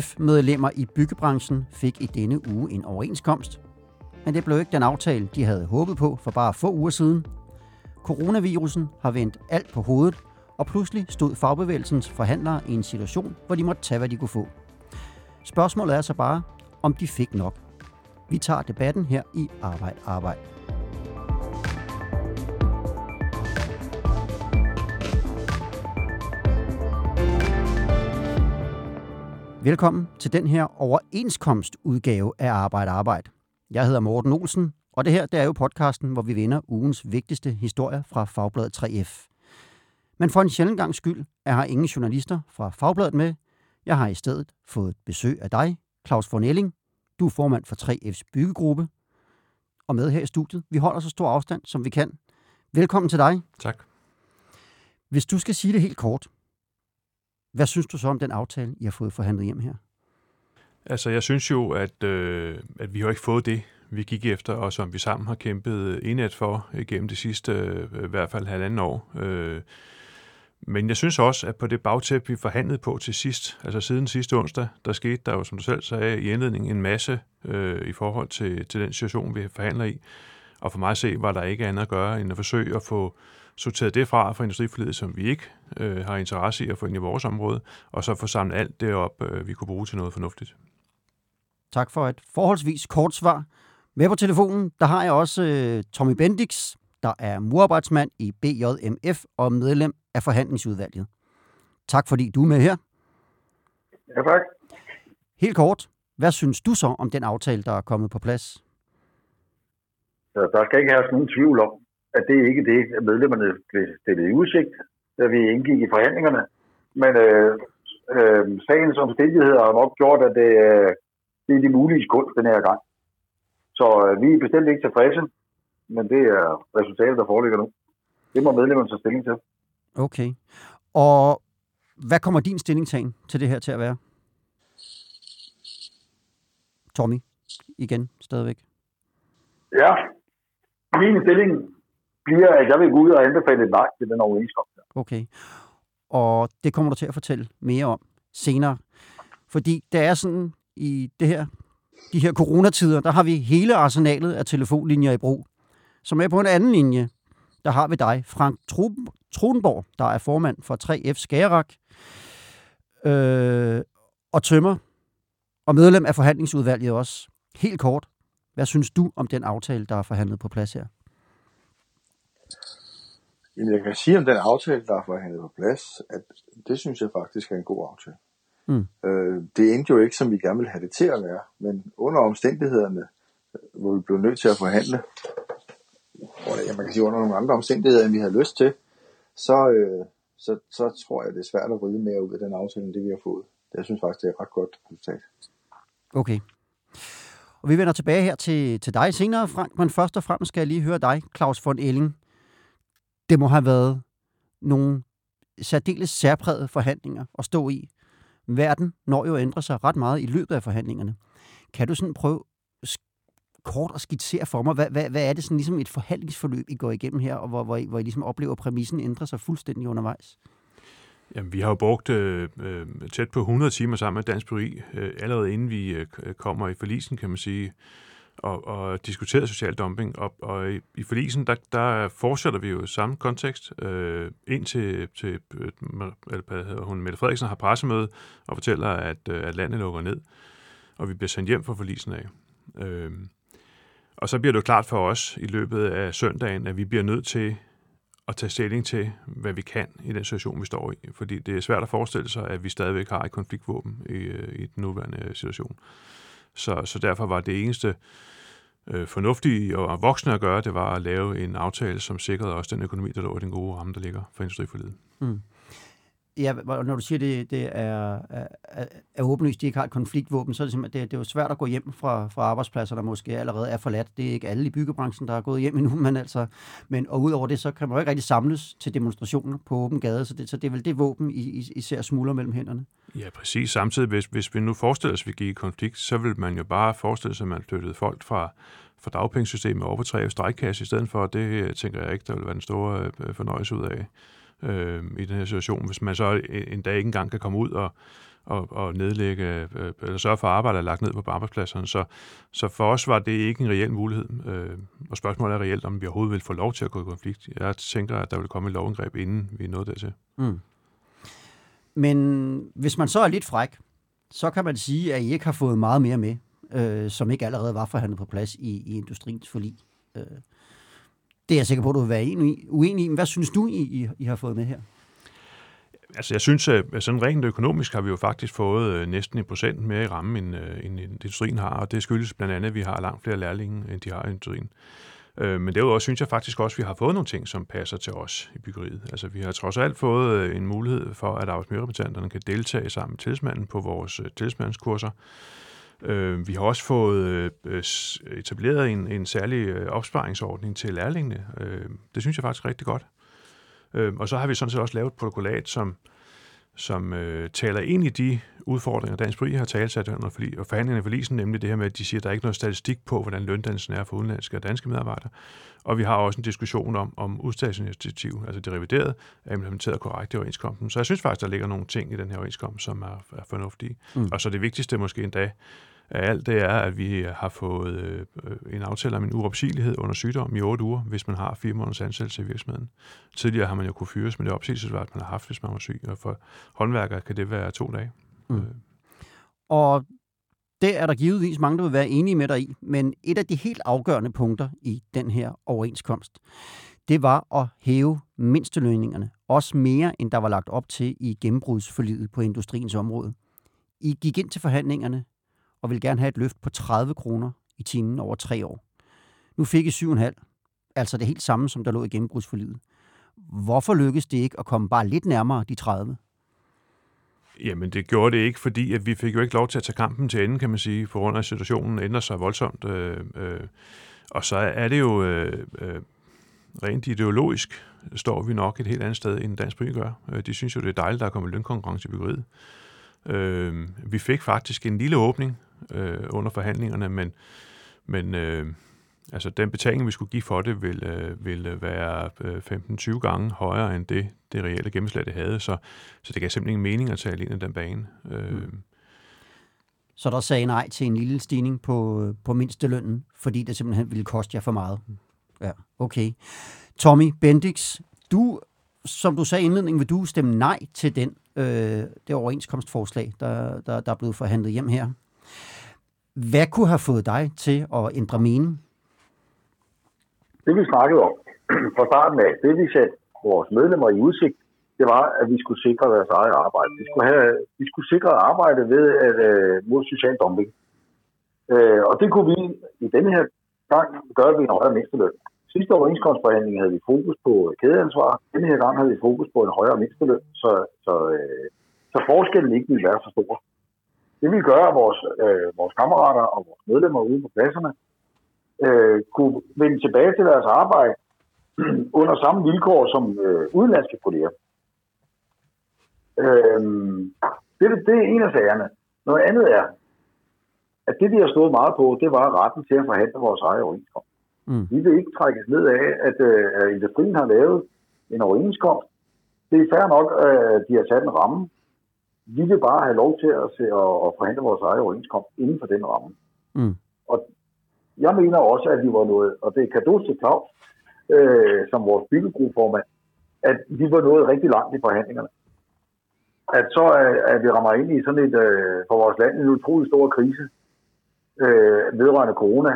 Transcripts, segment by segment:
F-medlemmer i byggebranchen fik i denne uge en overenskomst. Men det blev ikke den aftale, de havde håbet på for bare få uger siden. Coronavirusen har vendt alt på hovedet, og pludselig stod fagbevægelsens forhandlere i en situation, hvor de måtte tage, hvad de kunne få. Spørgsmålet er så bare, om de fik nok. Vi tager debatten her i Arbejd Arbejd. Velkommen til den her overenskomstudgave af Arbejde Arbejde. Jeg hedder Morten Olsen, og det her det er jo podcasten, hvor vi vinder ugens vigtigste historier fra Fagbladet 3F. Men for en sjældent gang skyld er her ingen journalister fra Fagbladet med. Jeg har i stedet fået besøg af dig, Claus von Elling. Du er formand for 3F's byggegruppe. Og med her i studiet. Vi holder så stor afstand, som vi kan. Velkommen til dig. Tak. Hvis du skal sige det helt kort, hvad synes du så om den aftale, I har fået forhandlet hjem her? Altså, jeg synes jo, at, øh, at vi har ikke fået det, vi gik efter, og som vi sammen har kæmpet enet for gennem de sidste øh, i hvert fald halvanden år. Øh, men jeg synes også, at på det bagtæppe, vi forhandlede på til sidst, altså siden sidste onsdag, der skete der jo, som du selv sagde i indledningen, en masse øh, i forhold til, til den situation, vi forhandler i. Og for mig at se, var der ikke andet at gøre, end at forsøge at få sorteret det fra fra industriforledet, som vi ikke øh, har interesse i at få ind i vores område, og så få samlet alt det op, øh, vi kunne bruge til noget fornuftigt. Tak for et forholdsvis kort svar. Med på telefonen, der har jeg også øh, Tommy Bendix, der er murarbejdsmand i BJMF og medlem af forhandlingsudvalget. Tak fordi du er med her. Ja, tak. Helt kort, hvad synes du så om den aftale, der er kommet på plads? Der skal ikke have nogen tvivl om, at det ikke er det, medlemmerne blev stillet i udsigt, da vi indgik i forhandlingerne. Men øh, øh, sagens omstændigheder har nok gjort, at det, øh, det er de mulige kunst den her gang. Så øh, vi er bestemt ikke tilfredse, men det er resultatet, der foreligger nu. Det må medlemmerne tage stilling til. Okay. Og hvad kommer din stillingtagen til det her til at være? Tommy, igen, stadigvæk. Ja, min stilling bliver, at jeg vil gå ud og anbefale et nej til den overenskomst. Okay. Og det kommer du til at fortælle mere om senere. Fordi det er sådan i det her, de her coronatider, der har vi hele arsenalet af telefonlinjer i brug. Som er på en anden linje, der har vi dig, Frank Trunborg, der er formand for 3F Skærak, øh, og tømmer, og medlem af forhandlingsudvalget også. Helt kort, hvad synes du om den aftale, der er forhandlet på plads her? Jamen, jeg kan sige om den aftale, der er forhandlet på plads, at det synes jeg faktisk er en god aftale. Mm. Øh, det endte jo ikke, som vi gerne ville have det til at være, men under omstændighederne, hvor vi blev nødt til at forhandle, og ja, man kan sige under nogle andre omstændigheder, end vi havde lyst til, så, øh, så, så tror jeg, det er svært at ride mere ud af den aftale, end det vi har fået. Jeg synes faktisk, det er et ret godt resultat. Okay. Og vi vender tilbage her til, til dig senere, Frank, men først og fremmest skal jeg lige høre dig, Claus von Elling. Det må have været nogle særdeles særprægede forhandlinger at stå i. Verden når jo at ændre sig ret meget i løbet af forhandlingerne. Kan du sådan prøve kort at skitsere for mig, hvad, hvad, hvad er det sådan ligesom et forhandlingsforløb, I går igennem her, og hvor, hvor, I, hvor I ligesom oplever, at præmissen ændrer sig fuldstændig undervejs? Jamen, vi har jo brugt øh, øh tæt på 100 timer sammen med Dansk Byri, øh, allerede inden vi øh, kommer i forlisen, kan man sige, og, og diskuteret social dumping. Og, og i, i forlisen, der, der fortsætter vi jo samme kontekst, øh, ind til, til øh, hvad hedder hun, Mette Frederiksen har pressemøde og fortæller, at, øh, at landet lukker ned, og vi bliver sendt hjem fra forlisen af. Øh, og så bliver det jo klart for os i løbet af søndagen, at vi bliver nødt til at tage stilling til, hvad vi kan i den situation, vi står i. Fordi det er svært at forestille sig, at vi stadigvæk har et konfliktvåben i, øh, i den nuværende øh, situation. Så, så derfor var det eneste øh, fornuftige og voksne at gøre, det var at lave en aftale, som sikrede også den økonomi, der lå i den gode ramme, der ligger for industriforledet. Mm. Ja, når du siger, det, det er, er, er åbenlyst, de ikke har et konfliktvåben, så er det simpelthen, det, det er jo svært at gå hjem fra, fra arbejdspladser, der måske allerede er forladt. Det er ikke alle i byggebranchen, der er gået hjem endnu, men altså, men, og udover det, så kan man jo ikke rigtig samles til demonstrationer på åben gade, så det, så det er vel det våben, I, I, især smuldrer mellem hænderne. Ja, præcis. Samtidig, hvis, hvis vi nu forestiller os, at vi gik i konflikt, så vil man jo bare forestille sig, at man flyttede folk fra, fra dagpengesystemet over på tre strejkasse i stedet for. Det øh, tænker jeg ikke, der vil være den store øh, fornøjelse ud af øh, i den her situation. Hvis man så en dag ikke engang kan komme ud og, og, og nedlægge, øh, eller sørge for, at arbejde er lagt ned på arbejdspladserne. Så, så for os var det ikke en reel mulighed. Øh, og spørgsmålet er reelt, om vi overhovedet vil få lov til at gå i konflikt. Jeg tænker, at der vil komme et lovindgreb, inden vi er nået dertil. Mm. Men hvis man så er lidt fræk, så kan man sige, at I ikke har fået meget mere med, øh, som ikke allerede var forhandlet på plads i, i industriens forlig. Øh, det er jeg sikker på, at du vil være uenig i. Men hvad synes du, I, I har fået med her? Altså jeg synes, at sådan rent økonomisk har vi jo faktisk fået øh, næsten en procent mere i rammen, øh, end, end industrien har, og det skyldes blandt andet, at vi har langt flere lærlinge, end de har i industrien. Men derudover synes jeg faktisk også, at vi har fået nogle ting, som passer til os i byggeriet. Altså vi har trods alt fået en mulighed for, at arbejdsmiljørepræsentanterne kan deltage sammen med tilsmanden på vores tilsmandskurser. Øh, vi har også fået øh, etableret en, en særlig øh, opsparingsordning til lærlingene. Øh, det synes jeg faktisk er rigtig godt. Øh, og så har vi sådan set også lavet et protokollat, som, som øh, taler ind i de udfordringer, Dansk Politi har talt sig under forlig, og forhandlingerne i forlisen, nemlig det her med, at de siger, at der er ikke noget statistik på, hvordan løndannelsen er for udenlandske og danske medarbejdere. Og vi har også en diskussion om, om udstationeringsdirektiv, altså det reviderede, er implementeret korrekt i overenskomsten. Så jeg synes faktisk, der ligger nogle ting i den her overenskomst, som er, er fornuftige. Mm. Og så det vigtigste måske endda, af alt det er, at vi har fået øh, en aftale om en uopsigelighed under sygdom i otte uger, hvis man har fire måneders ansættelse i virksomheden. Tidligere har man jo kunne fyres med det opsigelsesvaret, man har haft, hvis man var syg, og for håndværkere kan det være to dage. Mm. Øh. Og det er der givetvis mange, der vil være enige med dig i, men et af de helt afgørende punkter i den her overenskomst, det var at hæve mindstelønningerne, også mere end der var lagt op til i gennembrudsforlidet på industriens område. I gik ind til forhandlingerne og vil gerne have et løft på 30 kroner i timen over tre år. Nu fik I 7,5, altså det helt samme, som der lå i gennembrudsforlidet. Hvorfor lykkedes det ikke at komme bare lidt nærmere de 30? Jamen, det gjorde det ikke, fordi at vi fik jo ikke lov til at tage kampen til ende, kan man sige, på grund af, situationen ændrer sig voldsomt. Øh, øh, og så er det jo øh, øh, rent ideologisk, står vi nok et helt andet sted, end Dansk Byg gør. Øh, de synes jo, det er dejligt, der er kommet lønkonkurrence i byggeriet. Øh, vi fik faktisk en lille åbning øh, under forhandlingerne, men, men øh, altså den betaling, vi skulle give for det, ville, øh, ville øh, være øh, 15-20 gange højere end det, det reelle gennemslag, det havde. Så, så det gav simpelthen ingen mening at tage ind i den bane. Øh, mm. Så der sagde nej til en lille stigning på, øh, på mindstelønnen, fordi det simpelthen ville koste jer for meget. Ja, okay. Tommy Bendix, du, som du sagde i indledningen, vil du stemme nej til den, øh, det overenskomstforslag, der, der, der er blevet forhandlet hjem her. Hvad kunne have fået dig til at ændre mening? Det vi snakkede om fra starten af, det vi satte vores medlemmer i udsigt, det var, at vi skulle sikre deres eget arbejde. Vi skulle, have, vi skulle sikre arbejde ved at, uh, mod social dumping. Uh, og det kunne vi i denne her gang gøre ved en højere mindsteløn. Sidste overenskomstforhandling havde vi fokus på kædeansvar. Denne her gang havde vi fokus på en højere mindsteløn, så, så, uh, så forskellen ikke ville være så stor. Det vi gøre, at vores, øh, vores kammerater og vores medlemmer ude på pladserne øh, kunne vende tilbage til deres arbejde under samme vilkår som øh, udenlandske kolleger. Øh, det, det er en af sagerne. Noget andet er, at det vi har stået meget på, det var retten til at forhandle vores eget overenskomst. Mm. Vi vil ikke trækkes ned af, at, øh, industrien har lavet en overenskomst. Det er fair nok, at de har sat en ramme, vi vil bare have lov til at, se, at, at forhandle vores eget overenskomst inden for den ramme. Mm. Og jeg mener også, at vi var noget, og det er kado til Claus, øh, som vores byggegruppeformand, at vi var nået rigtig langt i forhandlingerne. At så at vi rammer ind i sådan et, øh, for vores land, en utrolig stor krise øh, vedrørende corona,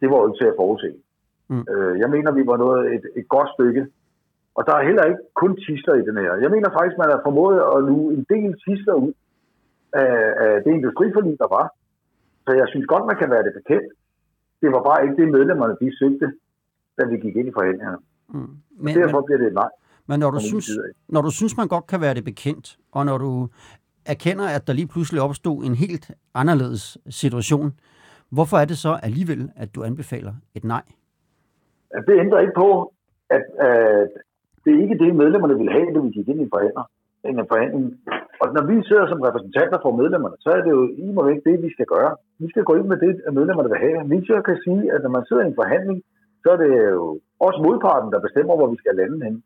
det var jo ikke til at forudse. Mm. Øh, jeg mener, vi var nået et, et godt stykke og der er heller ikke kun tisler i den her. Jeg mener faktisk, man har formået at nu en del tisler ud af, af det industriforlig, der var. Så jeg synes godt, man kan være det bekendt. Det var bare ikke det medlemmerne, de søgte, da vi gik ind i forhandlingerne. Mm. Men, derfor bliver det et nej. Men når du, synes, når du synes, man godt kan være det bekendt, og når du erkender, at der lige pludselig opstod en helt anderledes situation, hvorfor er det så alligevel, at du anbefaler et nej? Det ændrer ikke på, at, at det er ikke det, medlemmerne vil have, det vi gik ind i forhandler, en forhandling. Og når vi sidder som repræsentanter for medlemmerne, så er det jo i må ikke det, vi skal gøre. Vi skal gå ind med det, medlemmerne vil have. Vi så kan sige, at når man sidder i en forhandling, så er det jo også modparten, der bestemmer, hvor vi skal lande hen.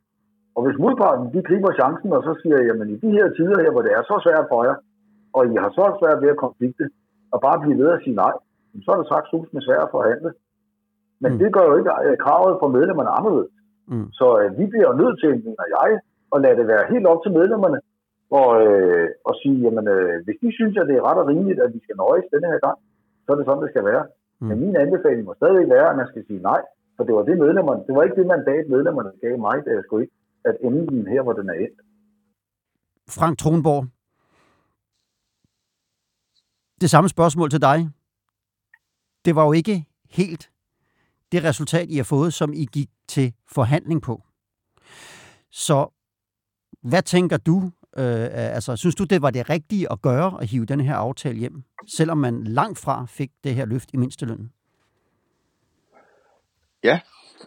Og hvis modparten de griber chancen og så siger, jamen i de her tider her, hvor det er så svært for jer, og I har så svært ved at konflikte, og bare blive ved at sige nej, så er det sagt sus med svært at forhandle. Men mm. det gør jo ikke kravet for medlemmerne anderledes. Mm. Så øh, vi bliver nødt til, mener jeg, at lade det være helt op til medlemmerne, og, øh, og sige, jamen øh, hvis de synes, at det er ret og rimeligt, at vi skal nøjes denne her gang, så er det sådan, det skal være. Mm. Men min anbefaling må stadig være, at man skal sige nej, for det var det medlemmerne, det var ikke det mandat, medlemmerne gav mig, da jeg skulle ikke at ende den her, hvor den er endt. Frank Tronborg, det samme spørgsmål til dig. Det var jo ikke helt det resultat, I har fået, som I gik til forhandling på. Så hvad tænker du? Øh, øh, altså, synes du, det var det rigtige at gøre at hive den her aftale hjem, selvom man langt fra fik det her løft i mindstelønnen? Ja,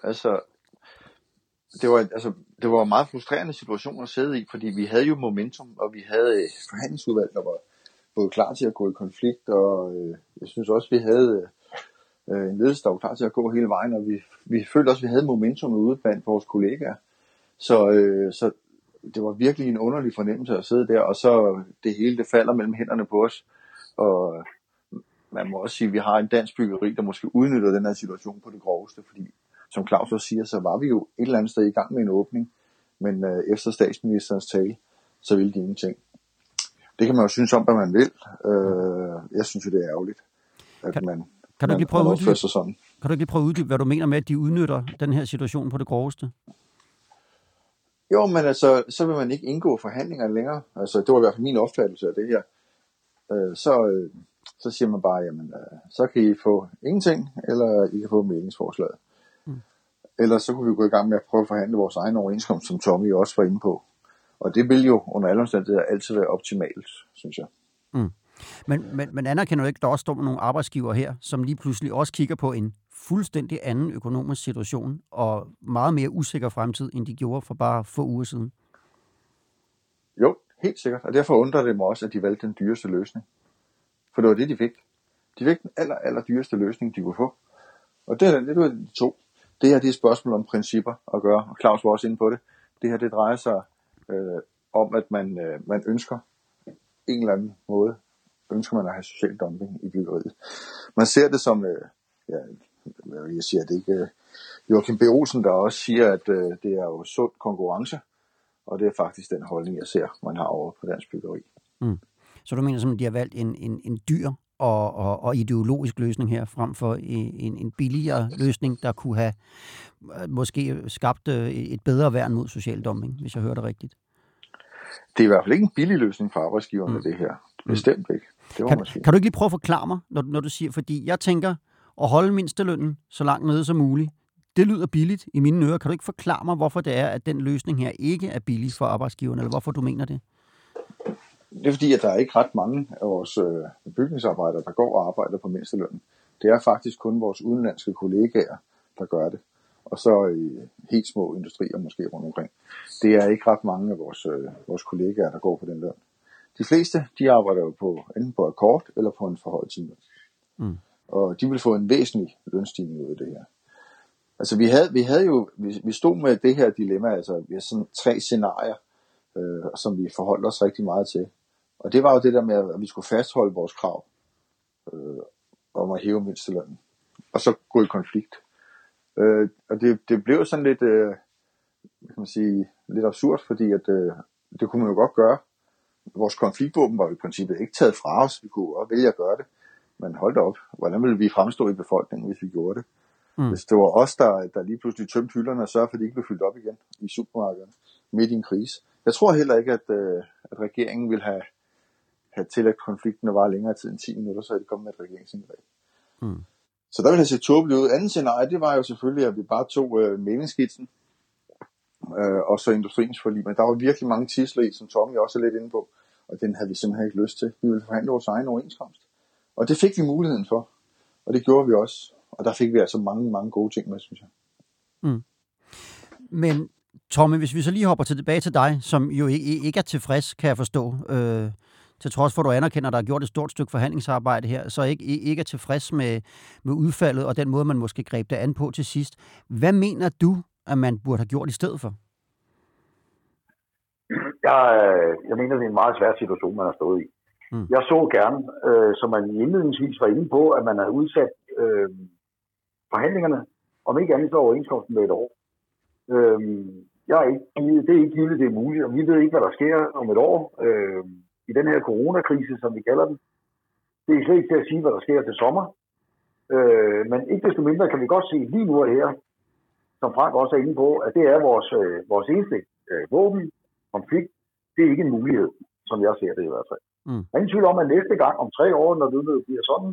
altså det var, altså, det var en meget frustrerende situation at sidde i, fordi vi havde jo momentum, og vi havde forhandlingsudvalg, der var både klar til at gå i konflikt, og øh, jeg synes også, vi havde øh, øh, en ledelse, der var klar til at gå hele vejen, og vi, vi følte også, at vi havde momentum ude blandt vores kollegaer. Så, øh, så det var virkelig en underlig fornemmelse at sidde der, og så det hele det falder mellem hænderne på os. Og man må også sige, at vi har en dansk byggeri, der måske udnytter den her situation på det groveste, fordi som Claus også siger, så var vi jo et eller andet sted i gang med en åbning, men øh, efter statsministerens tale, så ville de ingenting. Det kan man jo synes om, hvad man vil. Øh, jeg synes jo, det er ærgerligt, at man, kan du ikke prøve at uddybe. Kan du ikke lige prøve at uddybe, hvad du mener med, at de udnytter den her situation på det groveste? Jo, men altså, så vil man ikke indgå forhandlinger længere. Altså, det var i hvert fald min opfattelse af det her. Øh, så, øh, så siger man bare, jamen, øh, så kan I få ingenting, eller I kan få meningsforslaget. Ellers så kunne vi gå i gang med at prøve at forhandle vores egen overenskomst, som Tommy også var inde på. Og det vil jo under alle omstændigheder altid være optimalt, synes jeg. Mm. Men, men, men anerkender du ikke, der også står nogle arbejdsgiver her, som lige pludselig også kigger på en fuldstændig anden økonomisk situation og meget mere usikker fremtid, end de gjorde for bare få uger siden? Jo, helt sikkert. Og derfor undrer det mig også, at de valgte den dyreste løsning. For det var det, de fik. De fik den aller, aller dyreste løsning, de kunne få. Og det, det var de to. Det her det er et spørgsmål om principper at gøre, og Claus var også inde på det. Det her det drejer sig øh, om, at man, øh, man ønsker en eller anden måde, ønsker man at have social dumping i byggeriet. Man ser det som, øh, ja, jeg siger det ikke, øh, Joachim B. Olsen, der også siger, at øh, det er jo sund konkurrence, og det er faktisk den holdning, jeg ser, man har over på dansk byggeri. Mm. Så du mener simpelthen, at de har valgt en, en, en dyr og, og, og ideologisk løsning her, frem for en, en billigere løsning, der kunne have øh, måske skabt øh, et bedre værn mod social dumping, hvis jeg hører det rigtigt. Det er i hvert fald ikke en billig løsning for arbejdsgiverne, mm. det her. Mm. Bestemt ikke. Det kan, kan du ikke lige prøve at forklare mig, når, når du siger, fordi jeg tænker at holde mindstelønnen så langt nede som muligt, det lyder billigt i mine ører. Kan du ikke forklare mig, hvorfor det er, at den løsning her ikke er billig for arbejdsgiverne, eller hvorfor du mener det? Det er fordi, at der er ikke ret mange af vores øh, bygningsarbejdere, der går og arbejder på mindstelønnen. Det er faktisk kun vores udenlandske kollegaer, der gør det. Og så i helt små industrier måske rundt omkring. Det er ikke ret mange af vores, øh, vores kollegaer, der går på den løn. De fleste, de arbejder jo på, enten på akkord eller på en forhøjet time. Mm. Og de vil få en væsentlig lønstigning ud af det her. Altså vi havde, vi havde jo, vi, vi stod med det her dilemma, altså vi har sådan tre scenarier, øh, som vi forholdt os rigtig meget til. Og det var jo det der med, at vi skulle fastholde vores krav øh, om at hæve mindstelønnen. Og så gå i konflikt. Øh, og det, det blev sådan lidt, øh, kan man sige, lidt absurd, fordi at, øh, det kunne man jo godt gøre. Vores konfliktvåben var jo i princippet ikke taget fra os. Vi kunne også vælge at gøre det. Men hold da op, hvordan ville vi fremstå i befolkningen, hvis vi gjorde det? Mm. Hvis det var os, der, der lige pludselig tømte hylderne og sørgede for, at de ikke blev fyldt op igen i supermarkederne midt i en krise. Jeg tror heller ikke, at, øh, at regeringen vil have, have tillagt konflikten var længere tid end 10 minutter, så er det kommet med et regeringsindgreb. Mm. Så der ville jeg se tåbeligt ud. Anden scenarie, det var jo selvfølgelig, at vi bare tog øh, meningsskitsen øh, og så industriens forlig. Men der var virkelig mange tisler i, som Tommy også er lidt inde på, og den havde vi simpelthen ikke lyst til. Vi ville forhandle vores egen overenskomst. Og det fik vi muligheden for, og det gjorde vi også. Og der fik vi altså mange, mange gode ting med, synes jeg. Mm. Men Tommy, hvis vi så lige hopper tilbage til dig, som jo ikke er tilfreds, kan jeg forstå, øh, til trods for, at du anerkender, at der er gjort et stort stykke forhandlingsarbejde her, så ikke, ikke er tilfreds med, med udfaldet og den måde, man måske greb det an på til sidst. Hvad mener du, at man burde have gjort i stedet for? Jeg, jeg mener, det er en meget svær situation, man har stået i. Mm. Jeg så gerne, øh, som man indledningsvis var inde på, at man har udsat øh, forhandlingerne, om ikke andet så overenskomsten med et år. Øh, jeg er ikke, det er ikke givet, det er muligt, og vi ved ikke, hvad der sker om et år øh, i den her coronakrise, som vi kalder den. Det er slet ikke til at sige, hvad der sker til sommer. Øh, men ikke desto mindre kan vi godt se lige nu og her, som Frank også er inde på, at det er vores, øh, vores eneste øh, våben, konflikt. Det er ikke en mulighed, som jeg ser det i hvert fald. Mm. Der er ingen tvivl om, at næste gang om tre år, når det bliver sådan,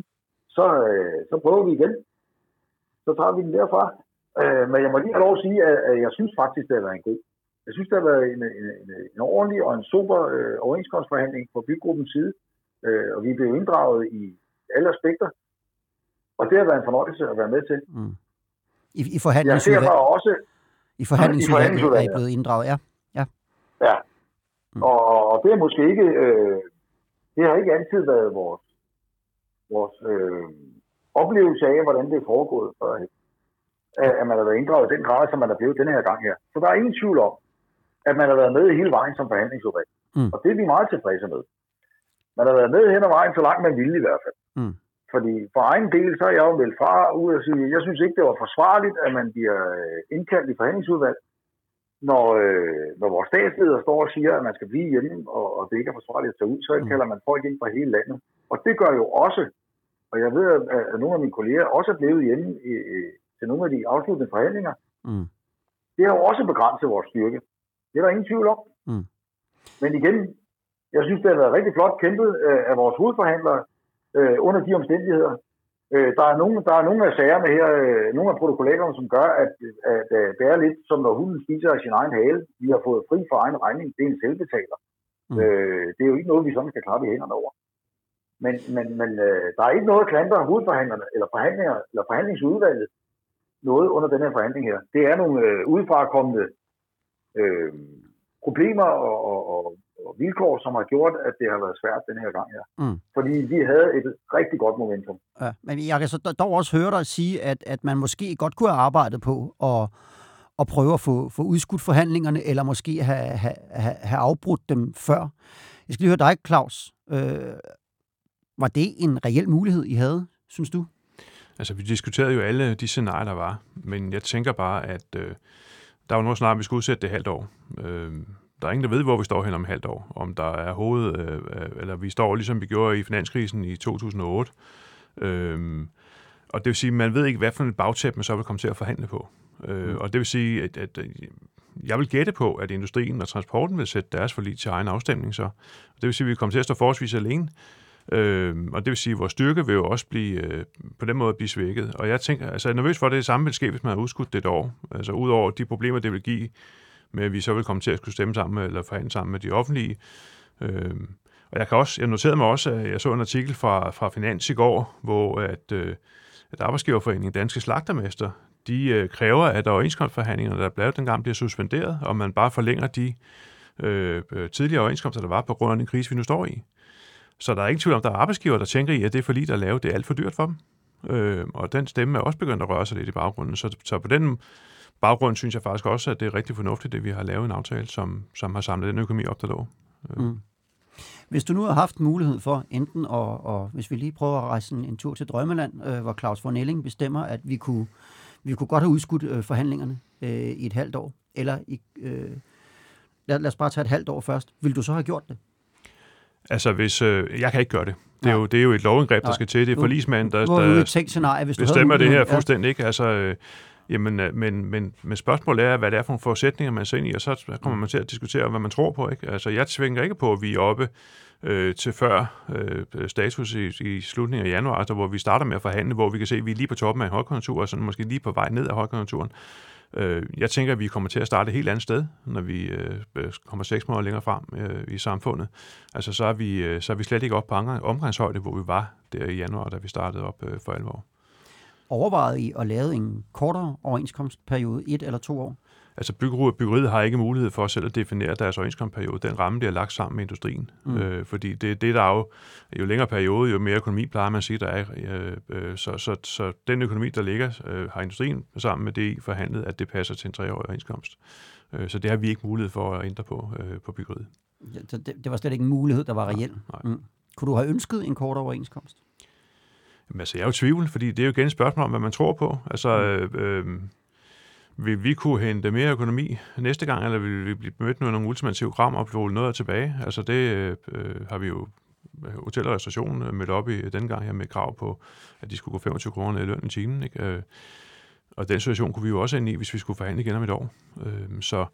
så, øh, så prøver vi igen. Så tager vi den derfra. Øh, men jeg må lige have lov at sige, at, at jeg synes faktisk, det har været en god. Jeg synes, det har været en, en, en, en ordentlig og en super øh, overenskomstforhandling på bygruppens side. Øh, og vi blev inddraget i alle aspekter. Og det har været en fornøjelse at være med til. Mm. I, i forhandlingsudvalget? Jeg ser også... I forhandlingsudvalget er I blevet inddraget, ja. Ja. ja. Mm. Og, og det er måske ikke... Øh, det har ikke altid været vores, vores øh, oplevelse af, hvordan det er foregået førhen at man har været inddraget i den grad, som man er blevet denne her gang her. Så der er ingen tvivl om, at man har været med hele vejen som forhandlingsudvalg. Mm. Og det er vi meget tilfredse med. Man har været med hen ad vejen, så langt man ville i hvert fald. Mm. Fordi for egen del, så er jeg jo meldt fra ud og sige, jeg synes ikke, det var forsvarligt, at man bliver øh, indkaldt i forhandlingsudvalg, når, øh, når vores statsleder står og siger, at man skal blive hjemme, og, og det ikke er forsvarligt at tage ud, så mm. indkalder man folk ind fra hele landet. Og det gør jo også, og jeg ved, at nogle af mine kolleger også er blevet hjemme i, til nogle af de afsluttende forhandlinger, mm. det har jo også begrænset vores styrke. Det er der ingen tvivl om. Mm. Men igen, jeg synes, det har været rigtig flot kæmpet øh, af vores hovedforhandlere øh, under de omstændigheder. Øh, der, er nogle, der er nogle af sagerne her, øh, nogle af protokollaterne, som gør, at, at, at det er lidt som når hunden spiser af sin egen hale. Vi har fået fri for egen regning. Det er en selvbetaler. Mm. Øh, det er jo ikke noget, vi sådan skal klappe i hænderne over. Men, men, men øh, der er ikke noget at klandre hovedforhandlerne, eller forhandlinger, eller forhandlingsudvalget noget under den her forhandling her. Det er nogle øh, udefrakommende øh, problemer og, og, og, og vilkår, som har gjort, at det har været svært den her gang her. Mm. Fordi vi havde et rigtig godt momentum. Ja, men jeg kan så dog også høre dig sige, at, at man måske godt kunne have arbejdet på at, at prøve at få, få udskudt forhandlingerne, eller måske have, have, have afbrudt dem før. Jeg skal lige høre dig, Claus. Øh, var det en reel mulighed, I havde, synes du? Altså, vi diskuterede jo alle de scenarier, der var, men jeg tænker bare, at øh, der er jo noget snart, vi skal udsætte det halvt år. Øh, der er ingen, der ved, hvor vi står hen om et halvt år. Om der er hoved, øh, eller vi står ligesom vi gjorde i finanskrisen i 2008. Øh, og det vil sige, at man ved ikke, hvad for et bagtæp man så vil komme til at forhandle på. Øh, mm. Og det vil sige, at, at jeg vil gætte på, at industrien og transporten vil sætte deres forlig til egen afstemning så. Det vil sige, at vi kommer til at stå forholdsvis alene Øh, og det vil sige, at vores styrke vil jo også blive, øh, på den måde blive svækket. Og jeg tænker, altså jeg er nervøs for, at det samme vil ske, hvis man har udskudt det et år. Altså udover de problemer, det vil give med, at vi så vil komme til at skulle stemme sammen med, eller forhandle sammen med de offentlige. Øh, og jeg kan også, jeg noterede mig også, at jeg så en artikel fra, fra Finans i går, hvor at, øh, at Arbejdsgiverforeningen Danske Slagtermester, de øh, kræver, at overenskomstforhandlingerne, der er blevet dengang, bliver suspenderet, og man bare forlænger de øh, øh tidligere overenskomster, der var på grund af den krise, vi nu står i. Så der er ingen tvivl om, der er arbejdsgiver, der tænker i, at det for lidt at lavet, det er alt for dyrt for dem. Øh, og den stemme er også begyndt at røre sig lidt i baggrunden. Så, så på den baggrund synes jeg faktisk også, at det er rigtig fornuftigt, at vi har lavet en aftale, som, som har samlet den økonomi op, der lå. Øh. Mm. Hvis du nu har haft mulighed for enten, og, og hvis vi lige prøver at rejse en, en tur til Drømmeland, øh, hvor Claus von Elling bestemmer, at vi kunne, vi kunne godt have udskudt øh, forhandlingerne øh, i et halvt år, eller i, øh, lad, lad os bare tage et halvt år først. Vil du så have gjort det? Altså, hvis, øh, jeg kan ikke gøre det. Det er, jo, det er jo et lovindgreb, der skal til. Det er forlismanden, der, der scenarie, hvis bestemmer det her fuldstændig. Ikke? Altså, øh, jamen, øh, men, men, men spørgsmålet er, hvad det er for nogle forudsætninger, man ser ind i, og så kommer man til at diskutere, hvad man tror på. Ikke? Altså, jeg tvinger ikke på, at vi er oppe øh, til før øh, status i, i slutningen af januar, altså, hvor vi starter med at forhandle, hvor vi kan se, at vi er lige på toppen af en højkonjunktur, og sådan måske lige på vej ned af højkonjunkturen. Øh, jeg tænker, at vi kommer til at starte et helt andet sted, når vi øh, øh, kommer seks måneder længere frem øh, i samfundet. Altså, så er, vi, øh, så er vi slet ikke op på omgangshøjde, hvor vi var der i januar, da vi startede op øh, for alvor. Overvejede I at lave en kortere overenskomstperiode, et eller to år? Altså byggeriet, byggeriet har ikke mulighed for selv at definere deres overenskomstperiode. Den ramme, har lagt sammen med industrien. Mm. Øh, fordi det, det der er jo, jo længere periode, jo mere økonomi plejer man at sige, der er. Øh, øh, så, så, så den økonomi, der ligger, øh, har industrien sammen med det forhandlet, at det passer til en treårig overenskomst. Øh, så det har vi ikke mulighed for at ændre på øh, på byggeriet. Ja, så det, det var slet ikke en mulighed, der var reel? Nej. Mm. Kunne du have ønsket en kortere overenskomst? Jamen, altså, jeg er jo tvivl, fordi det er jo igen et spørgsmål om, hvad man tror på. Altså, mm. øh, øh, vil vi kunne hente mere økonomi næste gang, eller vil vi blive mødt med nogle ultimative krav og blive noget tilbage? Altså det øh, har vi jo øh, hotel og restauration øh, mødt op i den gang her med krav på, at de skulle gå 25 kroner ned i løn i timen. Ikke? Øh, og den situation kunne vi jo også ind i, hvis vi skulle forhandle igen om et år. Øh, så,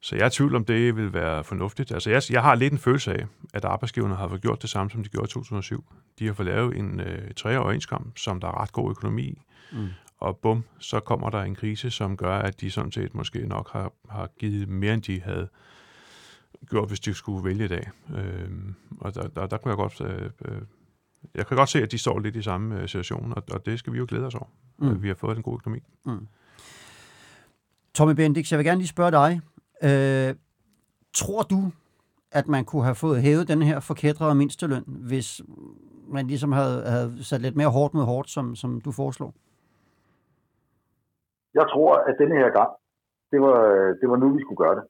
så jeg er i tvivl om, det vil være fornuftigt. Altså jeg, jeg har lidt en følelse af, at arbejdsgiverne har fået gjort det samme, som de gjorde i 2007. De har fået lavet en øh, treårig overenskomst, som der er ret god økonomi mm og bum, så kommer der en krise, som gør, at de sådan set måske nok har, har givet mere, end de havde gjort, hvis de skulle vælge i dag. Øh, og der, der, der kunne jeg godt... Øh, øh, jeg kan godt se, at de står lidt i samme øh, situation, og, og det skal vi jo glæde os over. Mm. At vi har fået en god økonomi. Mm. Tommy Bendix, jeg vil gerne lige spørge dig. Øh, tror du, at man kunne have fået hævet den her forkædrede mindsteløn, hvis man ligesom havde, havde sat lidt mere hårdt mod hårdt, som, som du foreslår? Jeg tror, at denne her gang, det var, det var nu, vi skulle gøre det.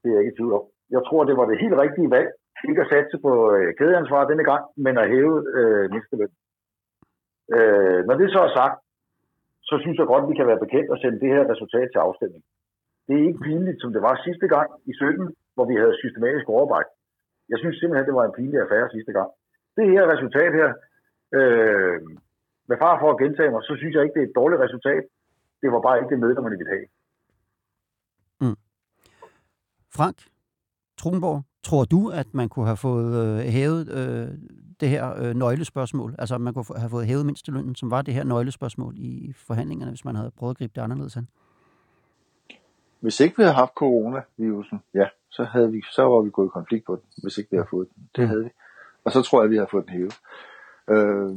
Det er jeg ikke i tvivl om. Jeg tror, det var det helt rigtige valg. Ikke at satse på øh, kædeansvar denne gang, men at hæve øh, mindsteløn. Øh, når det så er sagt, så synes jeg godt, vi kan være bekendt og sende det her resultat til afstemning. Det er ikke pinligt, som det var sidste gang i 17, hvor vi havde systematisk overarbejde. Jeg synes simpelthen, det var en pinlig affære sidste gang. Det her resultat her, øh, med far for at gentage mig, så synes jeg ikke, det er et dårligt resultat. Det var bare ikke det medlemmerne ville have. Mm. Frank Trunborg, tror du, at man kunne have fået øh, hævet øh, det her øh, nøglespørgsmål? Altså, man kunne have fået hævet mindstelønnen, som var det her nøglespørgsmål i forhandlingerne, hvis man havde prøvet at gribe det anderledes an? Hvis ikke vi havde haft coronavirusen, ja, så, havde vi, så var vi gået i konflikt på den, hvis ikke vi havde fået den. Det mm. havde vi. Og så tror jeg, at vi har fået den hævet. Øh,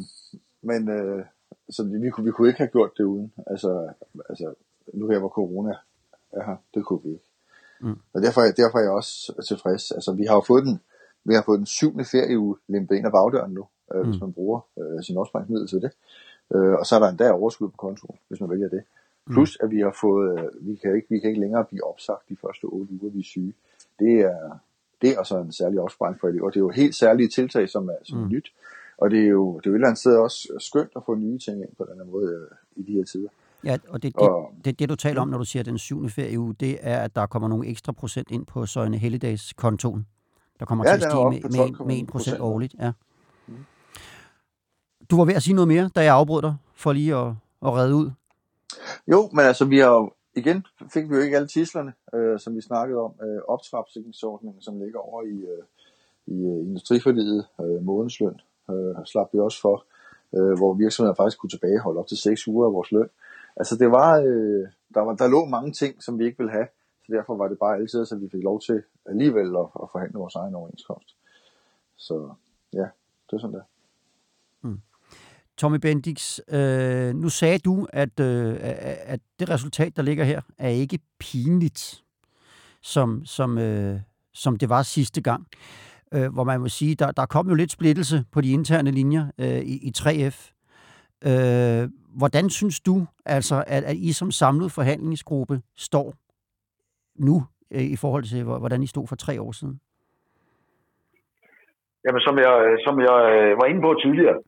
men øh, så vi, vi, kunne, vi kunne ikke have gjort det uden. Altså, altså nu her hvor corona er her, det kunne vi ikke. Mm. Og derfor, derfor er jeg også tilfreds. Altså, vi har jo fået den, vi har fået den syvende ferieuge limpet ind af bagdøren nu, øh, mm. hvis man bruger øh, sin opsparingsmiddel til det. Øh, og så er der endda overskud på kontoen, hvis man vælger det. Mm. Plus, at vi har fået, øh, vi kan, ikke, vi kan ikke længere blive opsagt de første otte uger, vi er syge. Det er, det er altså en særlig opsparing for elever. Og det er jo helt særlige tiltag, som er, som er mm. nyt. Og det er jo, det er jo et eller andet sted også skønt at få nye ting ind på den her måde øh, i de her tider. Ja, og det, det, og, det, det du taler om, når du siger den syvende ferieuge, det er, at der kommer nogle ekstra procent ind på Søjne Helligdags kontoen. Der kommer ja, til at stige med, med, med 1 procent årligt. Ja. Mm. Du var ved at sige noget mere, da jeg afbrød dig, for lige at, at redde ud. Jo, men altså, vi har igen fik vi jo ikke alle tislerne, øh, som vi snakkede om, øh, optrapsningsordningen, som ligger over i, øh, i øh, industriforliget, øh, månedsløn, øh, slap vi også for, øh, hvor virksomheder faktisk kunne tilbageholde op til 6 uger af vores løn. Altså det var, øh, der, var, der lå mange ting, som vi ikke ville have, så derfor var det bare altid, at vi fik lov til alligevel at, at forhandle vores egen overenskomst. Så ja, det er sådan der. Mm. Tommy Bendix, øh, nu sagde du, at, øh, at det resultat, der ligger her, er ikke pinligt, som, som, øh, som det var sidste gang øh, hvor man må sige, der, der kom jo lidt splittelse på de interne linjer øh, i, i 3F. Øh, hvordan synes du altså, at, at I som samlet forhandlingsgruppe står nu øh, i forhold til, hvordan I stod for tre år siden? Jamen, som jeg, som jeg øh, var inde på tidligere,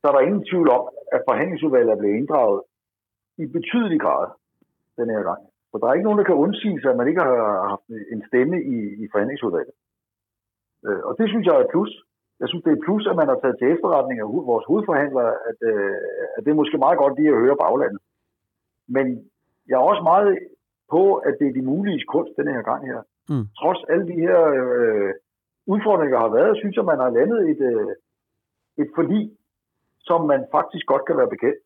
så er der ingen tvivl om, at forhandlingsudvalget er blevet inddraget i betydelig grad den her gang. For der er ikke nogen, der kan undsige sig, at man ikke har haft en stemme i, i forhandlingsudvalget. Øh, og det synes jeg er et plus. Jeg synes, det er et plus, at man har taget til efterretning af vores hovedforhandlere, at, øh, at det er måske meget godt lige at høre baglandet. Men jeg er også meget på, at det er de mulige kunst den her gang her. Mm. Trods alle de her øh, udfordringer har været, synes jeg, man har landet et, øh, et forlig, som man faktisk godt kan være bekendt.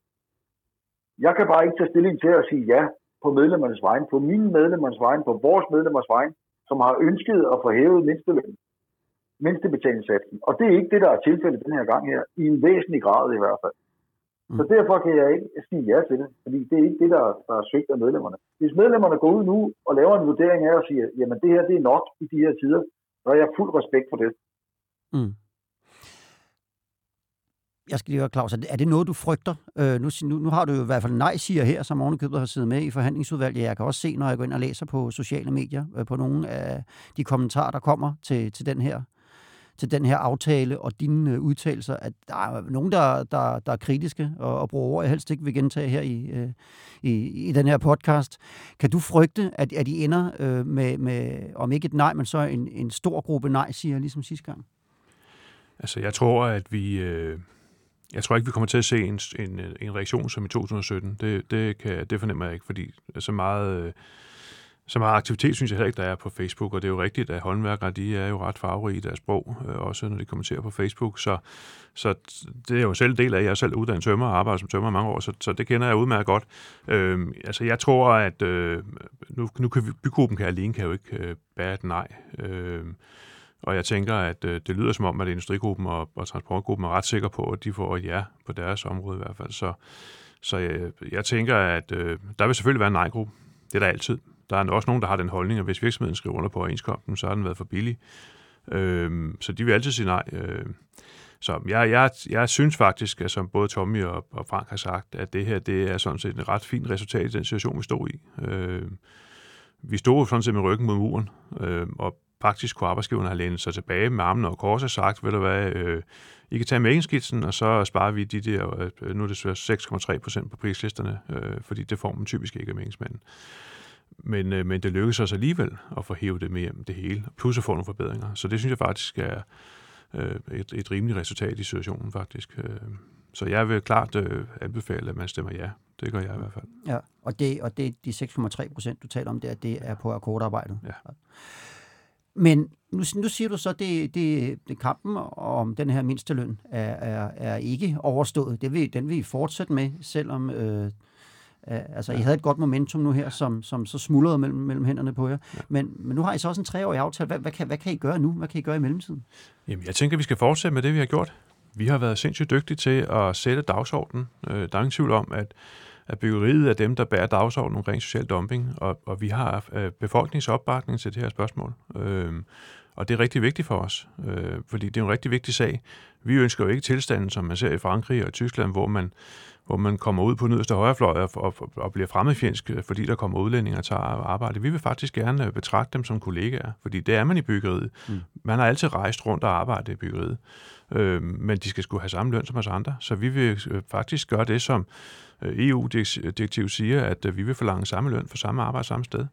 Jeg kan bare ikke tage stilling til at sige ja på medlemmernes vegne, på mine medlemmers vegne, på vores medlemmers vegne, som har ønsket at få hævet mindsteløn, mindstebetalingssatsen. Og det er ikke det, der er tilfældet den her gang her, i en væsentlig grad i hvert fald. Mm. Så derfor kan jeg ikke sige ja til det, fordi det er ikke det, der, der er søgt af medlemmerne. Hvis medlemmerne går ud nu og laver en vurdering af og siger, jamen det her det er nok i de her tider, så har jeg fuld respekt for det. Mm. Jeg skal lige høre, Claus, er det noget, du frygter? Øh, nu, nu, nu har du jo i hvert fald nej siger her, som ovenikøbet har siddet med i forhandlingsudvalget. Jeg kan også se, når jeg går ind og læser på sociale medier, øh, på nogle af de kommentarer, der kommer til, til den her til den her aftale og dine øh, udtalelser, at der er nogen, der, der, der er kritiske og, og bruger ord, jeg helst ikke vil gentage her i, øh, i, i den her podcast. Kan du frygte, at, at I ender øh, med, med, om ikke et nej, men så en, en stor gruppe nej, siger ligesom sidste gang? Altså, jeg tror, at vi... Øh jeg tror ikke, vi kommer til at se en, en, en reaktion som i 2017. Det, det, kan, det fornemmer jeg ikke, fordi så meget, øh, så meget aktivitet synes jeg heller ikke, der er på Facebook, og det er jo rigtigt, at håndværkere, de er jo ret farverige i deres sprog, øh, også når de kommenterer på Facebook, så, så det er jo selv del af, jeg er selv uddannet tømmer og arbejder som tømmer mange år, så, så det kender jeg udmærket godt. Øh, altså jeg tror, at øh, nu, nu kan vi, bygruppen kan alene kan jo ikke øh, bære et nej. Øh, og jeg tænker, at øh, det lyder som om, at industrigruppen og, og transportgruppen er ret sikre på, at de får et ja på deres område i hvert fald. Så, så jeg, jeg tænker, at øh, der vil selvfølgelig være en nej-gruppe. Det er der altid. Der er også nogen, der har den holdning, at hvis virksomheden skriver under på overenskomsten, så har den været for billig. Øh, så de vil altid sige nej. Øh, så jeg, jeg, jeg synes faktisk, at som både Tommy og, og Frank har sagt, at det her det er sådan set et ret fint resultat i den situation, vi står i. Øh, vi stod sådan set med ryggen mod muren, øh, og Faktisk kunne arbejdsgiverne have lænet sig tilbage med armene og kors og sagt, ved du hvad, øh, I kan tage mæglingsskitsen, og så sparer vi de der, øh, nu er det 6,3 procent på prislisterne, øh, fordi det får man typisk ikke af mæglingsmanden. Men, øh, men det lykkedes os alligevel at få hævet det med hjem, det hele, plus at få nogle forbedringer. Så det synes jeg faktisk er øh, et, et rimeligt resultat i situationen faktisk. Øh, så jeg vil klart øh, anbefale, at man stemmer ja. Det gør jeg i hvert fald. Ja, og det, og det de 6,3 procent, du taler om, det er, det er på akkordarbejdet. Ja. Men nu, nu siger du så, at det, det, det kampen om den her mindsteløn er, er, er ikke overstået. Det vil, den vil I fortsætte med, selvom øh, altså, ja. I havde et godt momentum nu her, som, som så smuldrede mellem, mellem hænderne på jer. Ja. Men, men nu har I så også en treårig aftale. Hvad, hvad, kan, hvad kan I gøre nu? Hvad kan I gøre i mellemtiden? Jamen, jeg tænker, vi skal fortsætte med det, vi har gjort. Vi har været sindssygt dygtige til at sætte dagsordenen. Øh, der er ingen tvivl om, at at byggeriet er dem, der bærer dagsordenen omkring social dumping, og, og vi har øh, befolkningsopbakning til det her spørgsmål. Øh, og det er rigtig vigtigt for os, øh, fordi det er en rigtig vigtig sag. Vi ønsker jo ikke tilstanden, som man ser i Frankrig og Tyskland, hvor man, hvor man kommer ud på nederste højrefløj og, og, og bliver fremmedfjendsk, fordi der kommer udlændinge og tager arbejde. Vi vil faktisk gerne betragte dem som kollegaer, fordi det er man i byggeriet. Mm. Man har altid rejst rundt og arbejdet i byggeriet, øh, men de skal skulle have samme løn som os andre. Så vi vil øh, faktisk gøre det, som Øh, EU-direktiv siger, at øh, vi vil forlange samme løn for samme arbejde samme sted.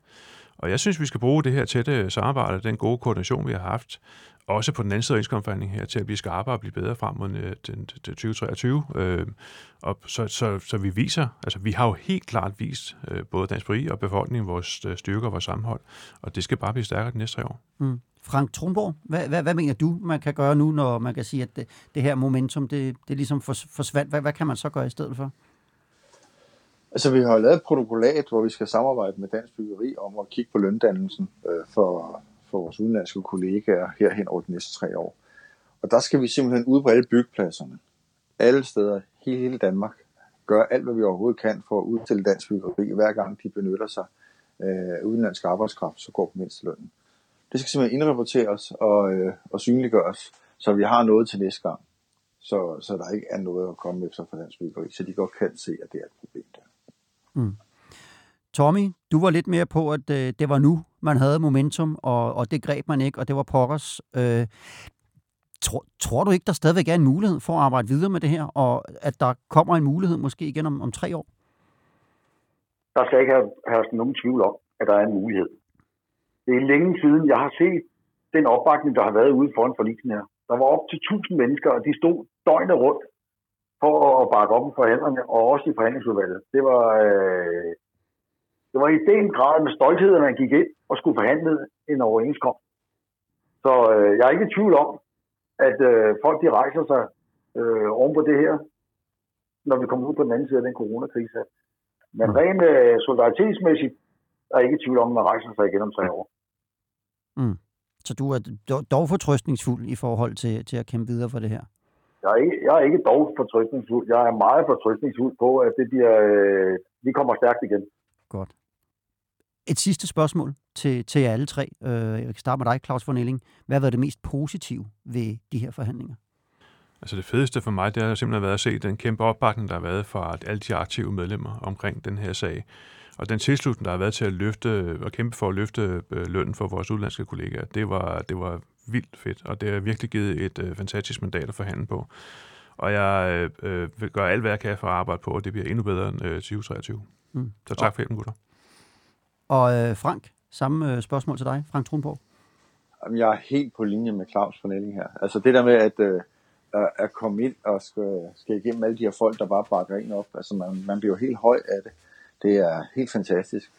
Og jeg synes, vi skal bruge det her tætte samarbejde, den gode koordination, vi har haft, også på den anden side af indkomstforhandling her, til at blive skarpere og blive bedre frem mod øh, den, 2023. Øh, og så, så, så vi viser, altså vi har jo helt klart vist, øh, både Dansk Pri og befolkningen, vores øh, styrker og vores sammenhold, og det skal bare blive stærkere de næste tre år. Mm. Frank Trunborg, hvad, hvad, hvad mener du, man kan gøre nu, når man kan sige, at det, det her momentum, det, det ligesom forsvandt? Hvad, hvad kan man så gøre i stedet for? Altså, vi har lavet et protokollat, hvor vi skal samarbejde med Dansk Byggeri om at kigge på løndannelsen øh, for, for vores udenlandske kollegaer herhen over de næste tre år. Og der skal vi simpelthen ud på alle byggepladserne, alle steder, hele Danmark, gøre alt, hvad vi overhovedet kan for at udstille dansk byggeri, hver gang de benytter sig øh, udenlandsk arbejdskraft, så går på mindstelønnen. Det skal simpelthen indrapporteres og, øh, og synliggøres, så vi har noget til næste gang. Så, så der ikke er noget at komme efter for dansk byggeri, så de godt kan se, at det er et problem der. Mm. Tommy, du var lidt mere på, at øh, det var nu, man havde momentum, og, og det greb man ikke, og det var pokkers. Øh, tror, tror du ikke, der stadigvæk er en mulighed for at arbejde videre med det her, og at der kommer en mulighed måske igen om, om tre år? Der skal ikke have, have nogen tvivl om, at der er en mulighed. Det er længe siden, jeg har set den opbakning, der har været ude foran forlisen her. Der var op til 1000 mennesker, og de stod døgnet rundt for at bakke op i forhandlerne, og også i forhandlingsudvalget. Det var, øh, det var i den grad med stolthed, at man gik ind og skulle forhandle en overenskomst. Så øh, jeg er ikke i tvivl om, at øh, folk de rejser sig øh, oven på det her, når vi kommer ud på den anden side af den coronakrise. Men mm. rent øh, solidaritetsmæssigt er jeg ikke i tvivl om, at man rejser sig igen om tre år. Mm. Så du er dog fortrøstningsfuld i forhold til, til at kæmpe videre for det her? Jeg er ikke, jeg er ikke dog fortrøstningsfuld. Jeg er meget fortrøstningsfuld på, at det bliver, øh, vi kommer stærkt igen. Godt. Et sidste spørgsmål til, til jer alle tre. Øh, jeg kan starte med dig, Claus von Elling. Hvad har været det mest positive ved de her forhandlinger? Altså det fedeste for mig, det har simpelthen været at se den kæmpe opbakning, der har været fra alle de aktive medlemmer omkring den her sag. Og den tilslutning, der har været til at løfte og kæmpe for at løfte øh, lønnen for vores udlandske kollegaer, det var, det var vildt fedt, og det har virkelig givet et øh, fantastisk mandat at forhandle på. Og jeg øh, vil gøre alt, hvad jeg kan for at arbejde på, at det bliver endnu bedre end øh, 2023. Mm. Så tak for hjælpen, gutter. Og øh, Frank, samme øh, spørgsmål til dig, Frank Trunborg. Jeg er helt på linje med Claus von Elling her. Altså det der med at, øh, at komme ind og skal, skal igennem alle de her folk, der bare bakker en op. Altså man, man bliver jo helt høj af det. Det er helt fantastisk.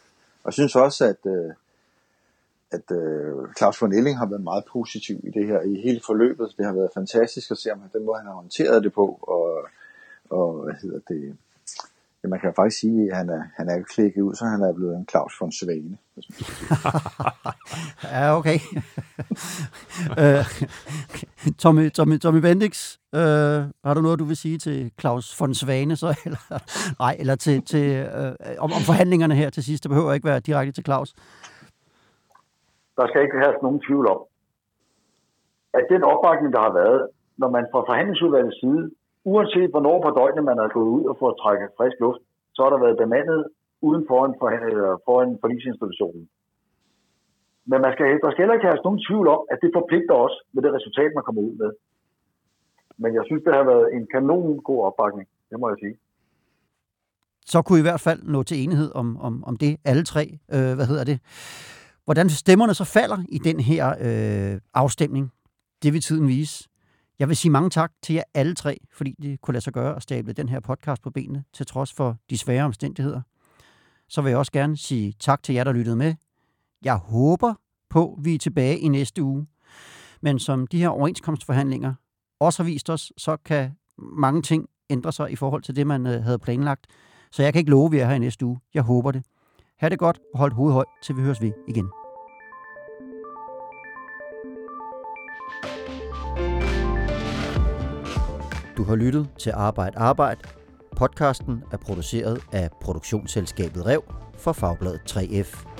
Og jeg synes også, at, øh, at øh, Claus von Elling har været meget positiv i det her, i hele forløbet. Det har været fantastisk at se, om den måde, han har håndteret det på, og, og hvad hedder det, ja, man kan faktisk sige, at han er, han er klikket ud, så han er blevet en Claus von Svane. ja, okay. uh, Tommy, Tommy, Tommy Bendix, øh, har du noget, du vil sige til Claus von Svane, så, eller, nej, eller til, til, øh, om, om forhandlingerne her til sidst? Det behøver ikke være direkte til Claus. Der skal ikke have nogen tvivl om, at den opbakning, der har været, når man fra forhandlingsudvalgets side uanset hvornår på døgnet man er gået ud og fået trækket frisk luft, så har der været bemandet uden foran, for, foran forlisinstitutionen. Men man skal, der skal heller ikke have nogen tvivl om, at det forpligter os med det resultat, man kommer ud med. Men jeg synes, det har været en kanon god opbakning, det må jeg sige. Så kunne I i hvert fald nå til enighed om, om, om det, alle tre. Øh, hvad hedder det? Hvordan stemmerne så falder i den her øh, afstemning, det vil tiden vise. Jeg vil sige mange tak til jer alle tre, fordi det kunne lade sig gøre at stable den her podcast på benene, til trods for de svære omstændigheder. Så vil jeg også gerne sige tak til jer, der lyttede med. Jeg håber på, at vi er tilbage i næste uge. Men som de her overenskomstforhandlinger også har vist os, så kan mange ting ændre sig i forhold til det, man øh, havde planlagt. Så jeg kan ikke love, at vi er her i næste uge. Jeg håber det. Ha' det godt og hold hovedet højt, til vi høres ved igen. Du har lyttet til Arbejde Arbejde. Podcasten er produceret af produktionsselskabet Rev for Fagbladet 3F.